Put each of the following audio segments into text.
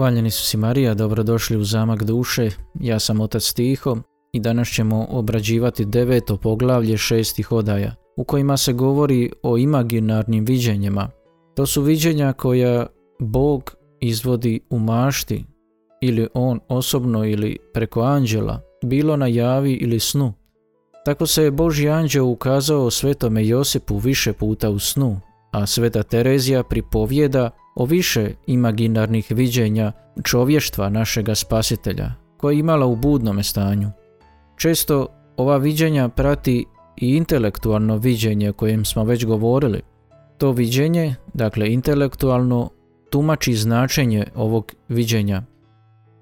Hvaljeni su si Marija, dobrodošli u zamak duše, ja sam otac Tiho i danas ćemo obrađivati deveto poglavlje šestih odaja, u kojima se govori o imaginarnim viđenjima. To su viđenja koja Bog izvodi u mašti, ili on osobno ili preko anđela, bilo na javi ili snu. Tako se je Božji anđeo ukazao svetome Josipu više puta u snu, a sveta Terezija pripovjeda o više imaginarnih viđenja čovještva našega spasitelja, koje je imala u budnome stanju. Često ova viđenja prati i intelektualno viđenje o kojem smo već govorili. To viđenje, dakle intelektualno, tumači značenje ovog viđenja.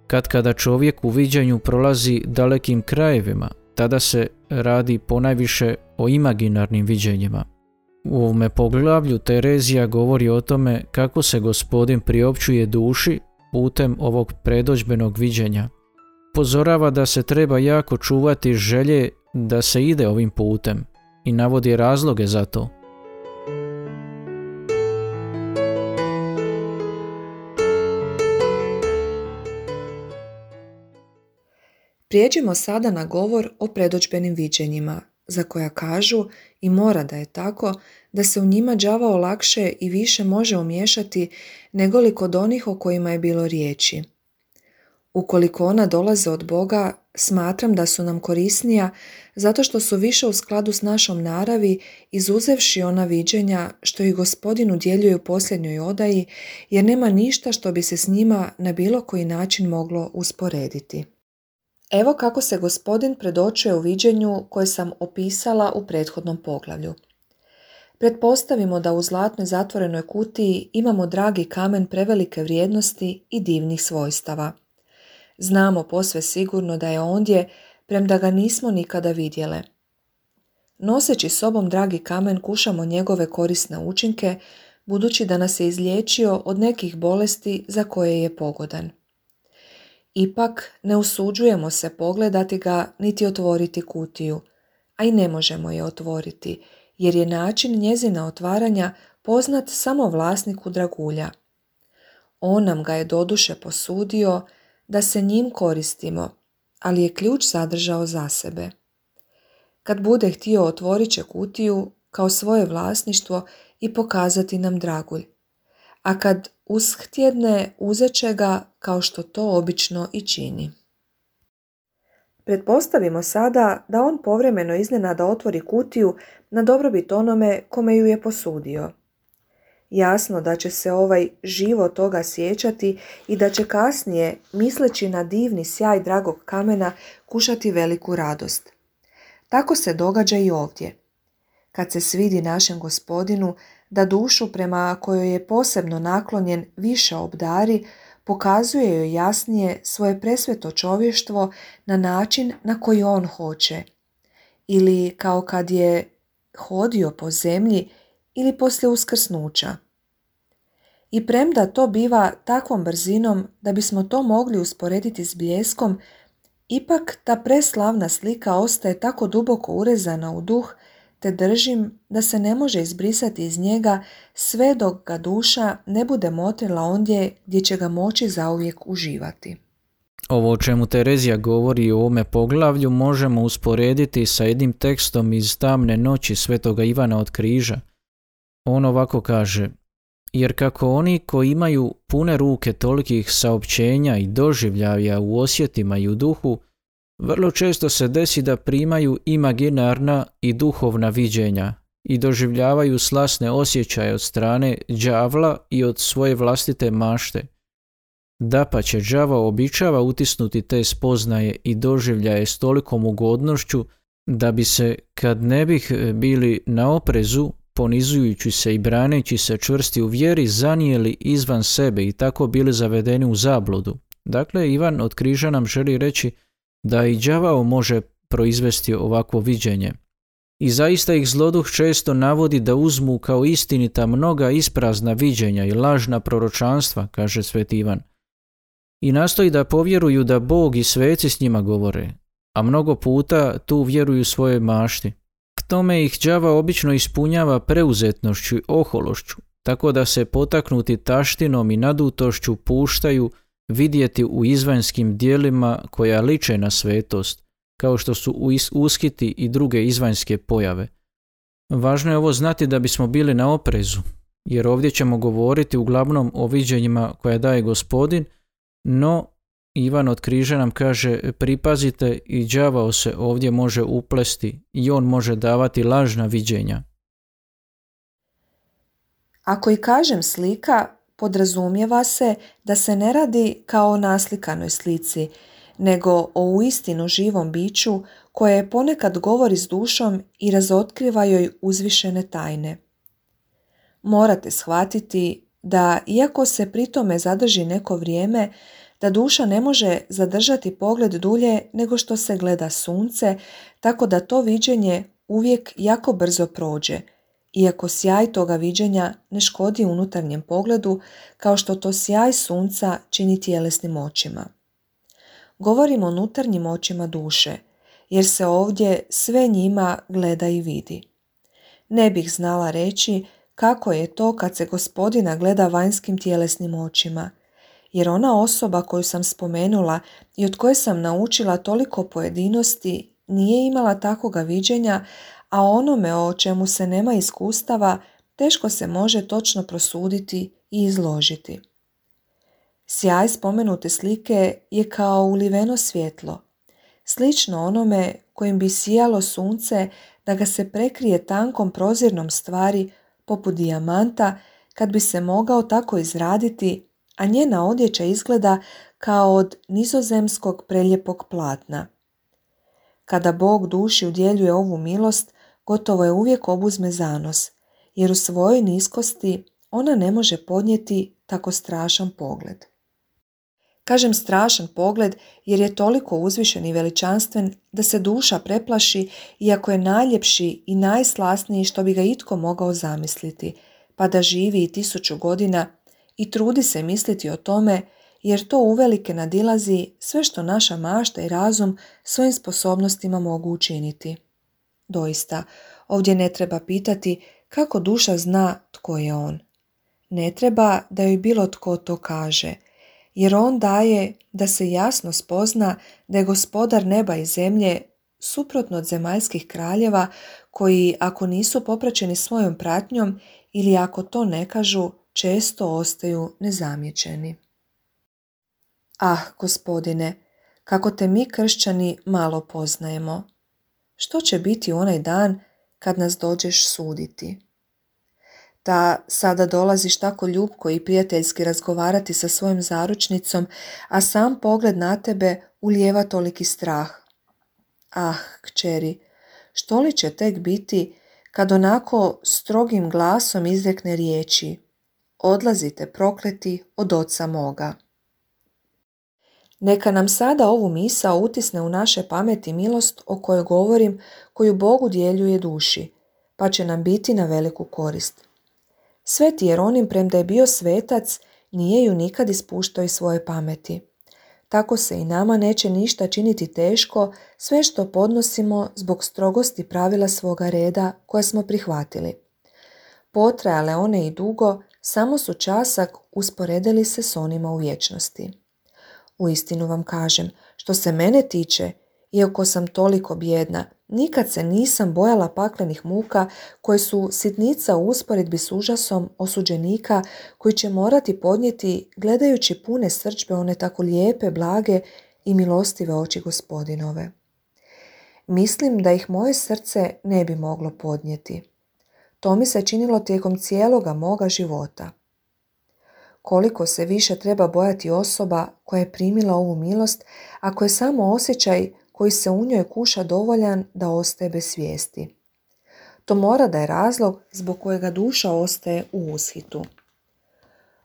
Kad kada čovjek u viđenju prolazi dalekim krajevima, tada se radi ponajviše o imaginarnim viđenjima. U ovome poglavlju Terezija govori o tome kako se gospodin priopćuje duši putem ovog predođbenog viđenja. Pozorava da se treba jako čuvati želje da se ide ovim putem i navodi razloge za to. Prijeđimo sada na govor o predođbenim viđenjima, za koja kažu i mora da je tako, da se u njima đavao lakše i više može umješati nego li kod onih o kojima je bilo riječi. Ukoliko ona dolaze od Boga, smatram da su nam korisnija zato što su više u skladu s našom naravi izuzevši ona viđenja što ih gospodin udjeljuje u posljednjoj odaji jer nema ništa što bi se s njima na bilo koji način moglo usporediti. Evo kako se gospodin predočuje u viđenju koje sam opisala u prethodnom poglavlju. Pretpostavimo da u zlatnoj zatvorenoj kutiji imamo dragi kamen prevelike vrijednosti i divnih svojstava. Znamo posve sigurno da je ondje, premda ga nismo nikada vidjele. Noseći sobom dragi kamen kušamo njegove korisne učinke, budući da nas je izliječio od nekih bolesti za koje je pogodan. Ipak ne usuđujemo se pogledati ga niti otvoriti kutiju, a i ne možemo je otvoriti, jer je način njezina otvaranja poznat samo vlasniku dragulja. On nam ga je doduše posudio da se njim koristimo, ali je ključ zadržao za sebe. Kad bude htio otvorit će kutiju kao svoje vlasništvo i pokazati nam dragulj, a kad ushtjedne uzet će ga kao što to obično i čini. Pretpostavimo sada da on povremeno iznenada otvori kutiju na dobrobit onome kome ju je posudio. Jasno da će se ovaj živo toga sjećati i da će kasnije, misleći na divni sjaj dragog kamena, kušati veliku radost. Tako se događa i ovdje. Kad se svidi našem gospodinu da dušu prema kojoj je posebno naklonjen više obdari, pokazuje joj jasnije svoje presveto čovještvo na način na koji on hoće. Ili kao kad je hodio po zemlji ili poslije uskrsnuća. I premda to biva takvom brzinom da bismo to mogli usporediti s bljeskom, ipak ta preslavna slika ostaje tako duboko urezana u duh te držim da se ne može izbrisati iz njega sve dok ga duša ne bude motrila ondje gdje će ga moći zauvijek uživati. Ovo o čemu Terezija govori u ovome poglavlju možemo usporediti sa jednim tekstom iz tamne noći svetoga Ivana od križa. On ovako kaže, jer kako oni koji imaju pune ruke tolikih saopćenja i doživljaja u osjetima i u duhu, vrlo često se desi da primaju imaginarna i duhovna viđenja i doživljavaju slasne osjećaje od strane đavla i od svoje vlastite mašte. Da pa će đava običava utisnuti te spoznaje i doživljaje s tolikom ugodnošću da bi se, kad ne bih bili na oprezu, ponizujući se i braneći se čvrsti u vjeri, zanijeli izvan sebe i tako bili zavedeni u zabludu. Dakle, Ivan od križa nam želi reći da i đavao može proizvesti ovakvo viđenje. I zaista ih zloduh često navodi da uzmu kao istinita mnoga isprazna viđenja i lažna proročanstva, kaže sveti Ivan. I nastoji da povjeruju da Bog i sveci s njima govore, a mnogo puta tu vjeruju svoje mašti. K tome ih đava obično ispunjava preuzetnošću i ohološću, tako da se potaknuti taštinom i nadutošću puštaju vidjeti u izvanjskim dijelima koja liče na svetost, kao što su uskiti i druge izvanjske pojave. Važno je ovo znati da bismo bili na oprezu, jer ovdje ćemo govoriti uglavnom o viđenjima koje daje gospodin, no Ivan od križa nam kaže pripazite i đavao se ovdje može uplesti i on može davati lažna viđenja. Ako i kažem slika, podrazumijeva se da se ne radi kao o naslikanoj slici, nego o uistinu živom biću koje ponekad govori s dušom i razotkriva joj uzvišene tajne. Morate shvatiti da iako se pri tome zadrži neko vrijeme, da duša ne može zadržati pogled dulje nego što se gleda sunce, tako da to viđenje uvijek jako brzo prođe, iako sjaj toga viđenja ne škodi unutarnjem pogledu kao što to sjaj sunca čini tjelesnim očima. Govorimo o unutarnjim očima duše, jer se ovdje sve njima gleda i vidi. Ne bih znala reći kako je to kad se gospodina gleda vanjskim tjelesnim očima, jer ona osoba koju sam spomenula i od koje sam naučila toliko pojedinosti nije imala takvoga viđenja, a onome o čemu se nema iskustava teško se može točno prosuditi i izložiti. Sjaj spomenute slike je kao uliveno svjetlo, slično onome kojim bi sijalo sunce da ga se prekrije tankom prozirnom stvari poput dijamanta kad bi se mogao tako izraditi, a njena odjeća izgleda kao od nizozemskog preljepog platna. Kada Bog duši udjeljuje ovu milost, gotovo je uvijek obuzme zanos, jer u svojoj niskosti ona ne može podnijeti tako strašan pogled. Kažem strašan pogled jer je toliko uzvišen i veličanstven da se duša preplaši iako je najljepši i najslasniji što bi ga itko mogao zamisliti, pa da živi i tisuću godina i trudi se misliti o tome jer to uvelike nadilazi sve što naša mašta i razum svojim sposobnostima mogu učiniti. Doista, ovdje ne treba pitati kako duša zna tko je on. Ne treba da joj bilo tko to kaže, jer on daje da se jasno spozna da je gospodar neba i zemlje suprotno od zemaljskih kraljeva koji ako nisu popraćeni svojom pratnjom ili ako to ne kažu često ostaju nezamjećeni. Ah, gospodine, kako te mi kršćani malo poznajemo. Što će biti onaj dan kad nas dođeš suditi? Da sada dolaziš tako ljubko i prijateljski razgovarati sa svojim zaručnicom, a sam pogled na tebe ulijeva toliki strah. Ah, kćeri, što li će tek biti kad onako strogim glasom izrekne riječi Odlazite prokleti od oca moga. Neka nam sada ovu misao utisne u naše pameti milost o kojoj govorim, koju Bogu djeljuje duši, pa će nam biti na veliku korist. Sveti Jeronim, premda je bio svetac, nije ju nikad ispuštao iz svoje pameti. Tako se i nama neće ništa činiti teško sve što podnosimo zbog strogosti pravila svoga reda koje smo prihvatili. Potrajale one i dugo, samo su časak usporedili se s onima u vječnosti. U istinu vam kažem, što se mene tiče, iako sam toliko bjedna, nikad se nisam bojala paklenih muka koje su sitnica u usporedbi s užasom osuđenika koji će morati podnijeti gledajući pune srčbe one tako lijepe, blage i milostive oči gospodinove. Mislim da ih moje srce ne bi moglo podnijeti. To mi se činilo tijekom cijeloga moga života. Koliko se više treba bojati osoba koja je primila ovu milost, ako je samo osjećaj koji se u njoj kuša dovoljan da ostaje bez svijesti. To mora da je razlog zbog kojega duša ostaje u ushitu.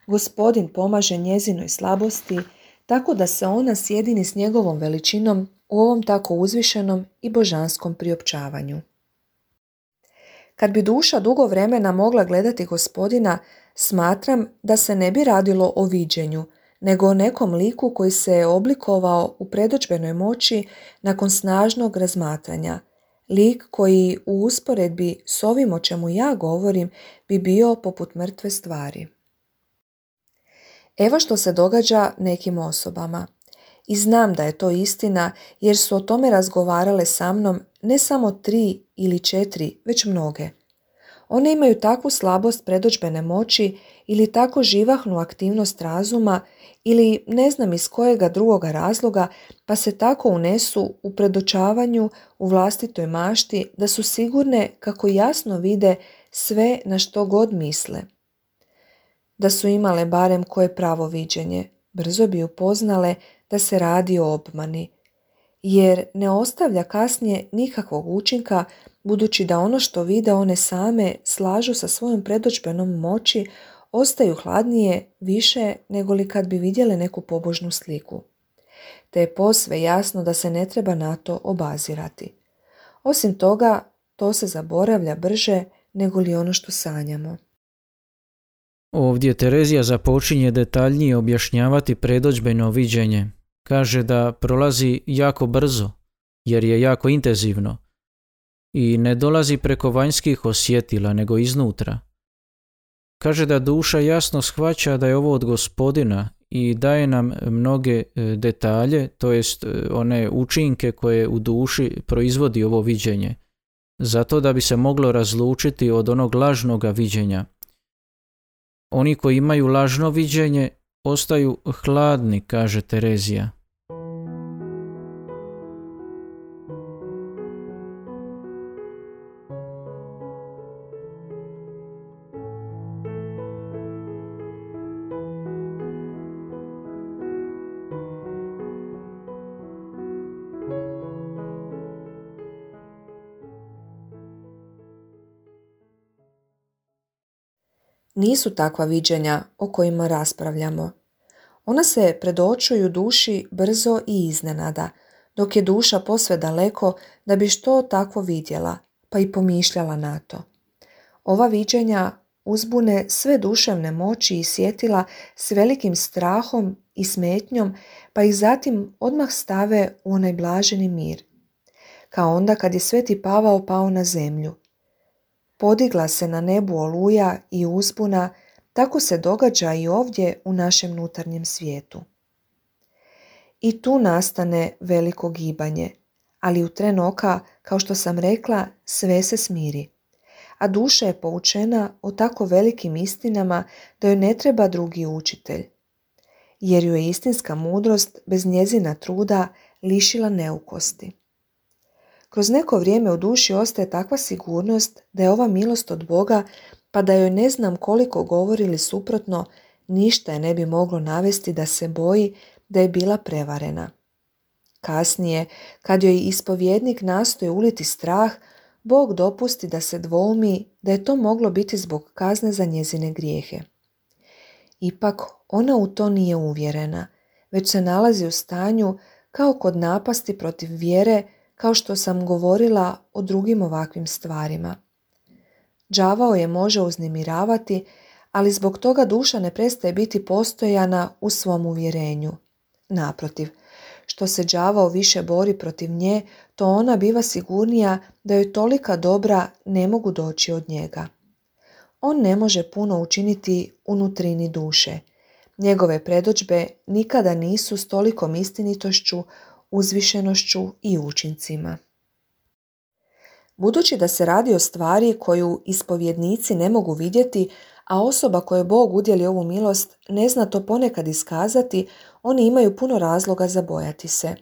Gospodin pomaže njezinoj slabosti tako da se ona sjedini s njegovom veličinom u ovom tako uzvišenom i božanskom priopćavanju. Kad bi duša dugo vremena mogla gledati gospodina, smatram da se ne bi radilo o viđenju, nego o nekom liku koji se je oblikovao u predođbenoj moći nakon snažnog razmatranja. Lik koji u usporedbi s ovim o čemu ja govorim bi bio poput mrtve stvari. Evo što se događa nekim osobama. I znam da je to istina jer su o tome razgovarale sa mnom ne samo tri ili četiri, već mnoge. One imaju takvu slabost predođbene moći ili tako živahnu aktivnost razuma ili ne znam iz kojega drugoga razloga pa se tako unesu u predočavanju u vlastitoj mašti da su sigurne kako jasno vide sve na što god misle. Da su imale barem koje pravo viđenje, brzo bi upoznale da se radi o obmani, jer ne ostavlja kasnije nikakvog učinka budući da ono što vide one same slažu sa svojom predođbenom moći ostaju hladnije više nego li kad bi vidjele neku pobožnu sliku. Te je posve jasno da se ne treba na to obazirati. Osim toga, to se zaboravlja brže nego li ono što sanjamo. Ovdje Terezija započinje detaljnije objašnjavati predođbeno viđenje. Kaže da prolazi jako brzo, jer je jako intenzivno i ne dolazi preko vanjskih osjetila, nego iznutra. Kaže da duša jasno shvaća da je ovo od gospodina i daje nam mnoge e, detalje, to jest e, one učinke koje u duši proizvodi ovo viđenje, zato da bi se moglo razlučiti od onog lažnoga viđenja. Oni koji imaju lažno viđenje ostaju hladni, kaže Terezija. Nisu takva viđenja o kojima raspravljamo. Ona se predočuju duši brzo i iznenada, dok je duša posve daleko da bi što takvo vidjela, pa i pomišljala na to. Ova viđenja uzbune sve duševne moći i sjetila s velikim strahom i smetnjom, pa ih zatim odmah stave u onaj blaženi mir. Kao onda kad je sveti Pavao pao na zemlju, Podigla se na nebu oluja i uzbuna, tako se događa i ovdje u našem nutarnjem svijetu. I tu nastane veliko gibanje, ali u tren oka, kao što sam rekla, sve se smiri. A duša je poučena o tako velikim istinama da joj ne treba drugi učitelj, jer ju je istinska mudrost bez njezina truda lišila neukosti. Kroz neko vrijeme u duši ostaje takva sigurnost da je ova milost od Boga, pa da joj ne znam koliko govorili suprotno, ništa je ne bi moglo navesti da se boji da je bila prevarena. Kasnije, kad joj ispovjednik nastoji uliti strah, Bog dopusti da se dvoumi da je to moglo biti zbog kazne za njezine grijehe. Ipak ona u to nije uvjerena, već se nalazi u stanju kao kod napasti protiv vjere kao što sam govorila o drugim ovakvim stvarima. Đavao je može uznemiravati, ali zbog toga duša ne prestaje biti postojana u svom uvjerenju. Naprotiv, što se đavao više bori protiv nje, to ona biva sigurnija da joj tolika dobra ne mogu doći od njega. On ne može puno učiniti unutrini duše. Njegove predođbe nikada nisu s tolikom istinitošću uzvišenošću i učincima. Budući da se radi o stvari koju ispovjednici ne mogu vidjeti, a osoba koje Bog udjeli ovu milost ne zna to ponekad iskazati, oni imaju puno razloga za bojati se.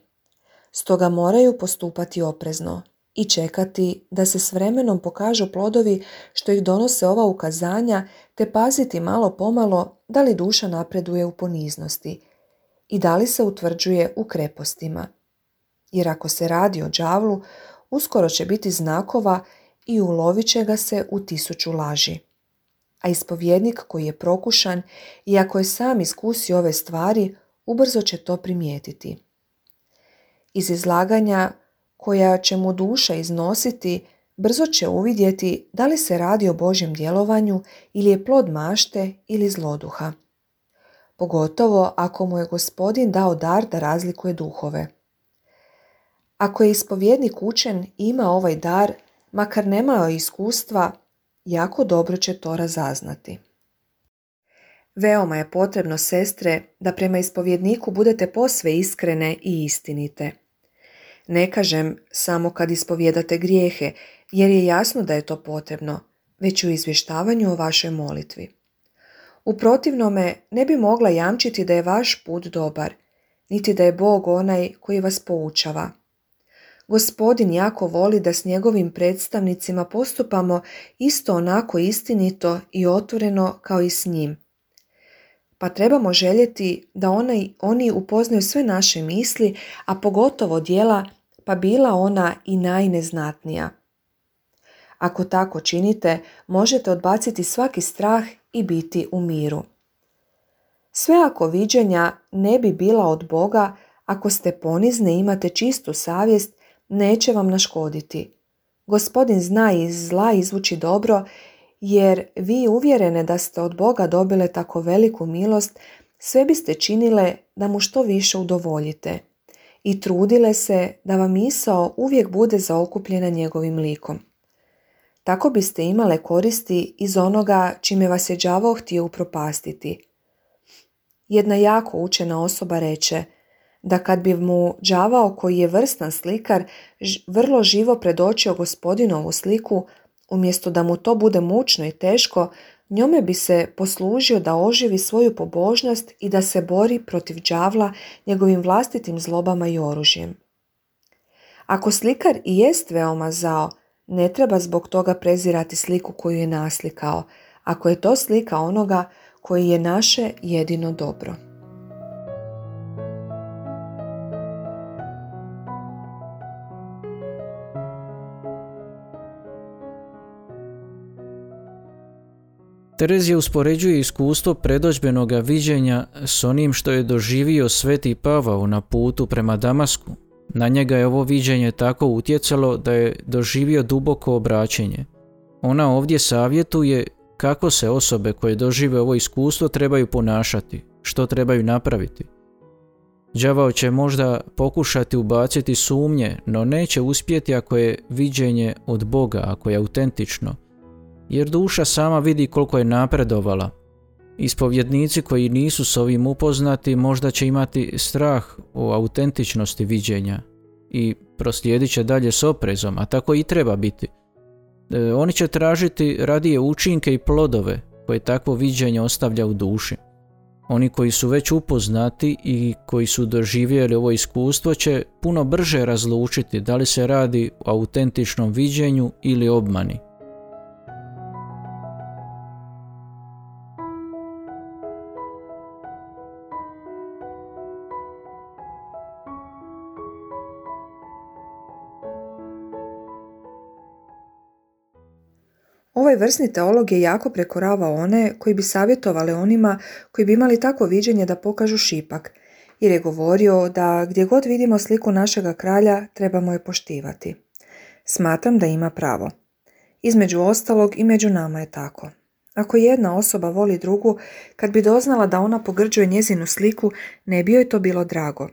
Stoga moraju postupati oprezno i čekati da se s vremenom pokažu plodovi što ih donose ova ukazanja, te paziti malo pomalo da li duša napreduje u poniznosti i da li se utvrđuje u krepostima jer ako se radi o đavlu, uskoro će biti znakova i ulovit će ga se u tisuću laži. A ispovjednik koji je prokušan i ako je sam iskusio ove stvari, ubrzo će to primijetiti. Iz izlaganja koja će mu duša iznositi, brzo će uvidjeti da li se radi o Božjem djelovanju ili je plod mašte ili zloduha. Pogotovo ako mu je gospodin dao dar da razlikuje duhove. Ako je ispovjednik učen i ima ovaj dar, makar nemao iskustva, jako dobro će to razaznati. Veoma je potrebno, sestre, da prema ispovjedniku budete posve iskrene i istinite. Ne kažem samo kad ispovjedate grijehe, jer je jasno da je to potrebno, već u izvještavanju o vašoj molitvi. U protivnome ne bi mogla jamčiti da je vaš put dobar, niti da je Bog onaj koji vas poučava. Gospodin jako voli da s njegovim predstavnicima postupamo isto onako istinito i otvoreno kao i s njim. Pa trebamo željeti da onaj, oni upoznaju sve naše misli, a pogotovo dijela, pa bila ona i najneznatnija. Ako tako činite, možete odbaciti svaki strah i biti u miru. Sve ako viđenja ne bi bila od Boga, ako ste ponizne imate čistu savjest, neće vam naškoditi. Gospodin zna iz zla izvući dobro, jer vi uvjerene da ste od Boga dobile tako veliku milost, sve biste činile da mu što više udovoljite i trudile se da vam misao uvijek bude zaokupljena njegovim likom. Tako biste imale koristi iz onoga čime vas je đavao htio upropastiti. Jedna jako učena osoba reče da kad bi mu đavao koji je vrstan slikar vrlo živo predočio gospodinovu sliku, umjesto da mu to bude mučno i teško, njome bi se poslužio da oživi svoju pobožnost i da se bori protiv đavla njegovim vlastitim zlobama i oružjem. Ako slikar i jest veoma zao, ne treba zbog toga prezirati sliku koju je naslikao, ako je to slika onoga koji je naše jedino dobro. Terezija uspoređuje iskustvo predođbenoga viđenja s onim što je doživio sveti Pavao na putu prema Damasku, na njega je ovo viđenje tako utjecalo da je doživio duboko obraćenje. Ona ovdje savjetuje kako se osobe koje dožive ovo iskustvo trebaju ponašati, što trebaju napraviti. Đavao će možda pokušati ubaciti sumnje, no neće uspjeti ako je viđenje od Boga, ako je autentično, jer duša sama vidi koliko je napredovala, Ispovjednici koji nisu s ovim upoznati možda će imati strah o autentičnosti viđenja i proslijedit će dalje s oprezom, a tako i treba biti. E, oni će tražiti radije učinke i plodove koje takvo viđenje ostavlja u duši. Oni koji su već upoznati i koji su doživjeli ovo iskustvo će puno brže razlučiti da li se radi o autentičnom viđenju ili obmani. Vrsni teolog je jako prekoravao one koji bi savjetovali onima koji bi imali takvo viđenje da pokažu šipak, jer je govorio da gdje god vidimo sliku našega kralja trebamo je poštivati. Smatram da ima pravo. Između ostalog i među nama je tako. Ako jedna osoba voli drugu, kad bi doznala da ona pogrđuje njezinu sliku, ne bi joj to bilo drago.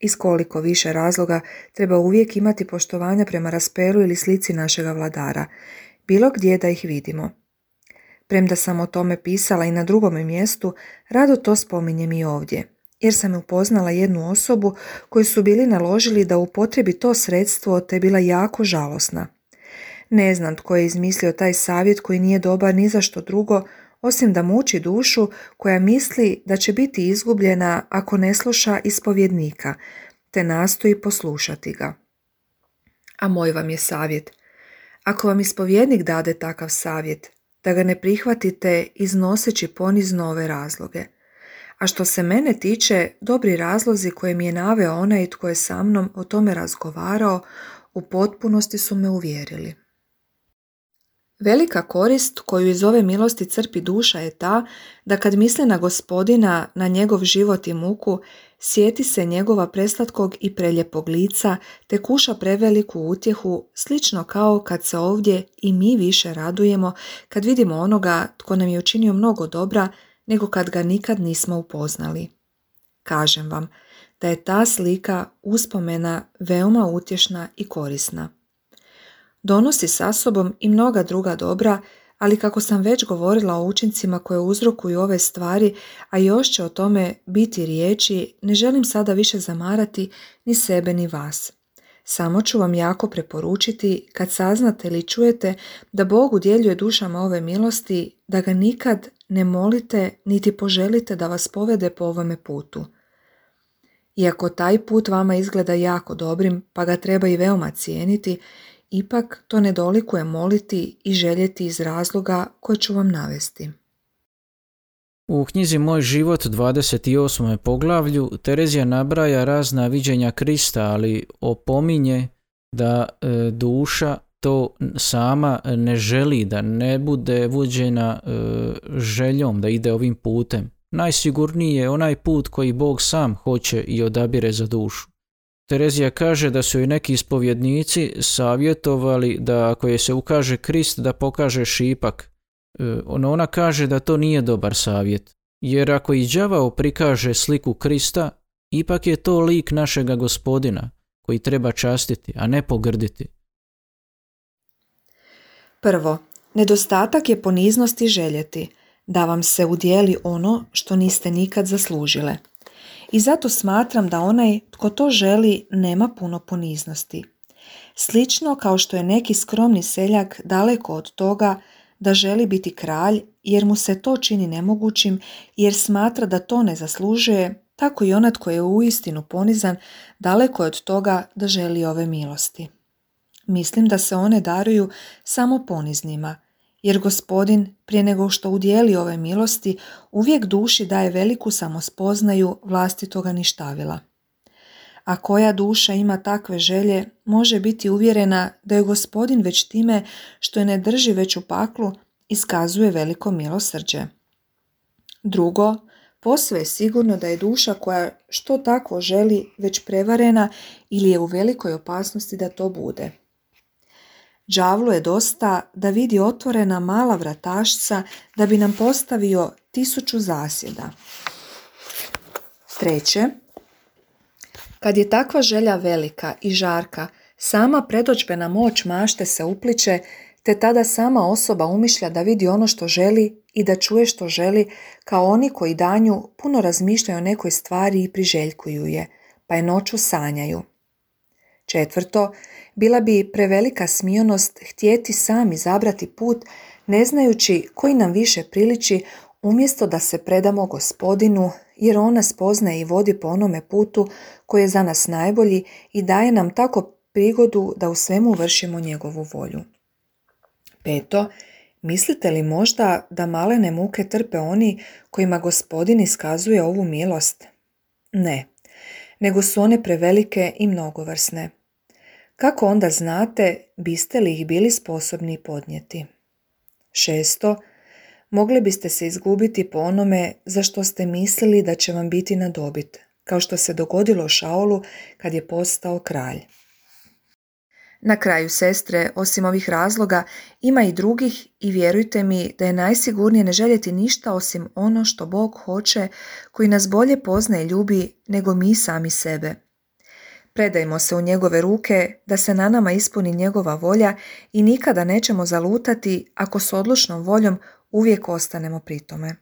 Iz koliko više razloga treba uvijek imati poštovanja prema raspelu ili slici našega vladara, bilo gdje da ih vidimo. Premda sam o tome pisala i na drugome mjestu, rado to spominjem i ovdje, jer sam upoznala jednu osobu koju su bili naložili da upotrebi to sredstvo te bila jako žalosna. Ne znam tko je izmislio taj savjet koji nije dobar ni za što drugo, osim da muči dušu koja misli da će biti izgubljena ako ne sluša ispovjednika, te nastoji poslušati ga. A moj vam je savjet – ako vam ispovjednik dade takav savjet, da ga ne prihvatite iznoseći ponizno ove razloge. A što se mene tiče, dobri razlozi koje mi je naveo onaj tko je sa mnom o tome razgovarao, u potpunosti su me uvjerili. Velika korist koju iz ove milosti crpi duša je ta da kad misli na gospodina, na njegov život i muku, sjeti se njegova preslatkog i preljepog lica te kuša preveliku utjehu, slično kao kad se ovdje i mi više radujemo kad vidimo onoga tko nam je učinio mnogo dobra nego kad ga nikad nismo upoznali. Kažem vam da je ta slika uspomena veoma utješna i korisna. Donosi sa sobom i mnoga druga dobra, ali kako sam već govorila o učincima koje uzrokuju ove stvari, a još će o tome biti riječi, ne želim sada više zamarati ni sebe ni vas. Samo ću vam jako preporučiti kad saznate ili čujete da Bog udjeljuje dušama ove milosti, da ga nikad ne molite niti poželite da vas povede po ovome putu. Iako taj put vama izgleda jako dobrim, pa ga treba i veoma cijeniti, ipak to ne dolikuje moliti i željeti iz razloga koje ću vam navesti. U knjizi Moj život 28. poglavlju Terezija nabraja razna viđenja Krista, ali opominje da e, duša to sama ne želi, da ne bude vođena e, željom da ide ovim putem. Najsigurniji je onaj put koji Bog sam hoće i odabire za dušu. Terezija kaže da su i neki ispovjednici savjetovali da ako je se ukaže Krist da pokaže šipak. E, ona kaže da to nije dobar savjet. Jer ako i đavao prikaže sliku Krista, ipak je to lik našega gospodina koji treba častiti, a ne pogrditi. Prvo, nedostatak je poniznosti željeti, da vam se udijeli ono što niste nikad zaslužile – i zato smatram da onaj tko to želi nema puno poniznosti. Slično kao što je neki skromni seljak daleko od toga da želi biti kralj jer mu se to čini nemogućim jer smatra da to ne zaslužuje, tako i onat koji je uistinu ponizan daleko je od toga da želi ove milosti. Mislim da se one daruju samo poniznima, jer gospodin prije nego što udijeli ove milosti uvijek duši daje veliku samospoznaju vlastitoga ništavila. A koja duša ima takve želje može biti uvjerena da je gospodin već time što je ne drži već u paklu iskazuje veliko milosrđe. Drugo, posve je sigurno da je duša koja što takvo želi već prevarena ili je u velikoj opasnosti da to bude. Đavlu je dosta da vidi otvorena mala vratašca da bi nam postavio tisuću zasjeda. Treće, kad je takva želja velika i žarka, sama predođbena moć mašte se upliče, te tada sama osoba umišlja da vidi ono što želi i da čuje što želi, kao oni koji danju puno razmišljaju o nekoj stvari i priželjkuju je, pa je noću sanjaju. Četvrto, bila bi prevelika smijonost htjeti sami izabrati put, ne znajući koji nam više priliči, umjesto da se predamo gospodinu, jer on nas i vodi po onome putu koji je za nas najbolji i daje nam tako prigodu da u svemu vršimo njegovu volju. Peto, mislite li možda da malene muke trpe oni kojima gospodin iskazuje ovu milost? Ne, nego su one prevelike i mnogovrsne. Kako onda znate biste li ih bili sposobni podnijeti? Šesto, mogli biste se izgubiti po onome za što ste mislili da će vam biti na dobit, kao što se dogodilo Šaulu kad je postao kralj. Na kraju, sestre, osim ovih razloga, ima i drugih i vjerujte mi da je najsigurnije ne željeti ništa osim ono što Bog hoće, koji nas bolje poznaje i ljubi nego mi sami sebe – Predajmo se u njegove ruke da se na nama ispuni njegova volja i nikada nećemo zalutati ako s odlučnom voljom uvijek ostanemo pri tome.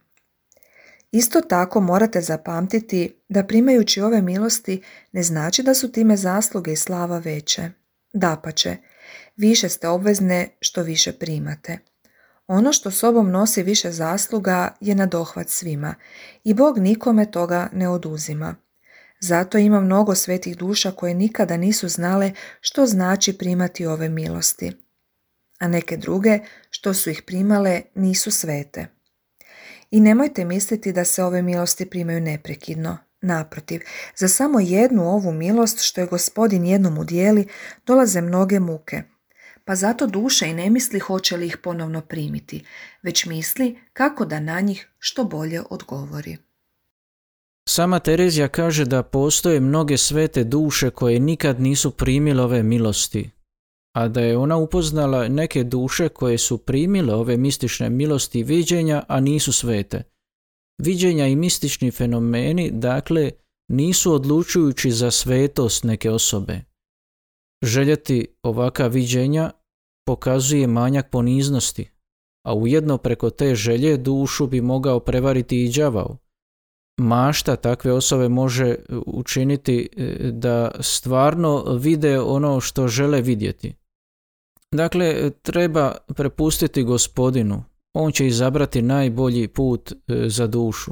Isto tako morate zapamtiti da primajući ove milosti ne znači da su time zasluge i slava veće. Dapače, više ste obvezne što više primate. Ono što sobom nosi više zasluga je na dohvat svima i Bog nikome toga ne oduzima. Zato ima mnogo svetih duša koje nikada nisu znale što znači primati ove milosti, a neke druge što su ih primale nisu svete. I nemojte misliti da se ove milosti primaju neprekidno. Naprotiv, za samo jednu ovu milost što je gospodin jednom udjeli dolaze mnoge muke. Pa zato duša i ne misli hoće li ih ponovno primiti, već misli kako da na njih što bolje odgovori. Sama Terezija kaže da postoje mnoge svete duše koje nikad nisu primile ove milosti, a da je ona upoznala neke duše koje su primile ove mistične milosti viđenja, a nisu svete. Viđenja i mistični fenomeni, dakle, nisu odlučujući za svetost neke osobe. Željeti ovaka viđenja pokazuje manjak poniznosti, a ujedno preko te želje dušu bi mogao prevariti i đavao. Mašta takve osobe može učiniti e, da stvarno vide ono što žele vidjeti. Dakle, treba prepustiti gospodinu. On će izabrati najbolji put e, za dušu.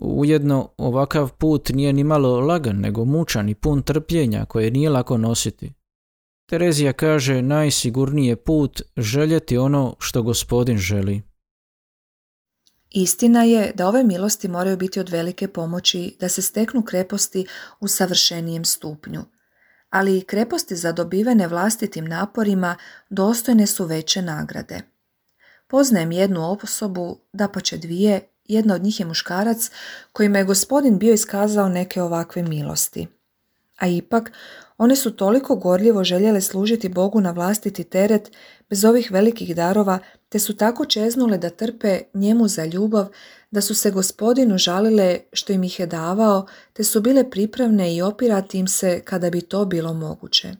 Ujedno, ovakav put nije ni malo lagan, nego mučan i pun trpljenja koje nije lako nositi. Terezija kaže najsigurniji put željeti ono što gospodin želi. Istina je da ove milosti moraju biti od velike pomoći da se steknu kreposti u savršenijem stupnju, ali i kreposti zadobivene vlastitim naporima dostojne su veće nagrade. Poznajem jednu osobu, da će dvije, jedna od njih je muškarac kojima je gospodin bio iskazao neke ovakve milosti. A ipak, one su toliko gorljivo željele služiti Bogu na vlastiti teret bez ovih velikih darova, te su tako čeznule da trpe njemu za ljubav, da su se gospodinu žalile što im ih je davao, te su bile pripravne i opirati im se kada bi to bilo moguće.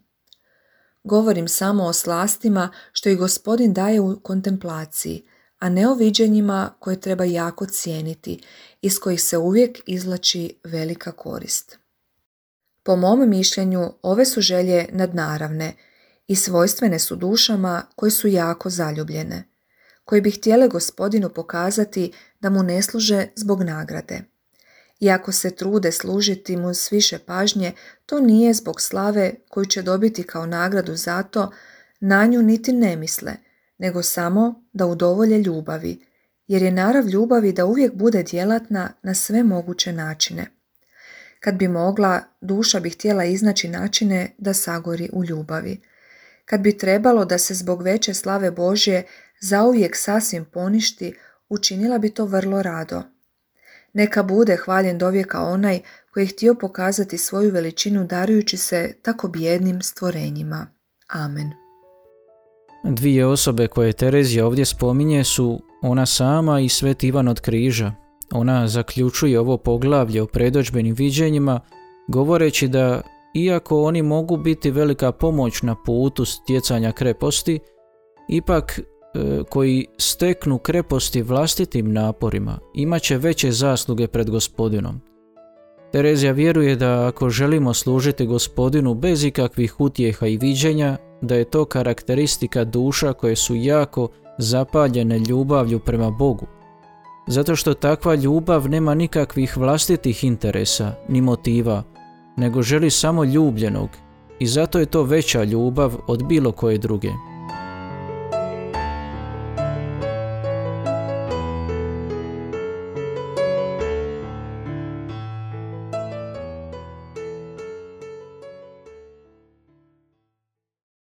Govorim samo o slastima što i gospodin daje u kontemplaciji, a ne o viđenjima koje treba jako cijeniti, iz kojih se uvijek izlači velika korist. Po mom mišljenju ove su želje nadnaravne i svojstvene su dušama koji su jako zaljubljene, koji bi htjele gospodinu pokazati da mu ne služe zbog nagrade. I ako se trude služiti mu s više pažnje, to nije zbog slave koju će dobiti kao nagradu za to, na nju niti ne misle, nego samo da udovolje ljubavi, jer je narav ljubavi da uvijek bude djelatna na sve moguće načine. Kad bi mogla, duša bi htjela iznaći načine da sagori u ljubavi. Kad bi trebalo da se zbog veće slave Božje zauvijek sasvim poništi, učinila bi to vrlo rado. Neka bude hvaljen dovijeka onaj koji je htio pokazati svoju veličinu darujući se tako bijednim stvorenjima. Amen. Dvije osobe koje Terezija ovdje spominje su ona sama i Sveti Ivan od križa, ona zaključuje ovo poglavlje o predođbenim viđenjima govoreći da iako oni mogu biti velika pomoć na putu stjecanja kreposti, ipak e, koji steknu kreposti vlastitim naporima imat će veće zasluge pred gospodinom. Terezija vjeruje da ako želimo služiti gospodinu bez ikakvih utjeha i viđenja, da je to karakteristika duša koje su jako zapaljene ljubavlju prema Bogu, zato što takva ljubav nema nikakvih vlastitih interesa ni motiva, nego želi samo ljubljenog i zato je to veća ljubav od bilo koje druge.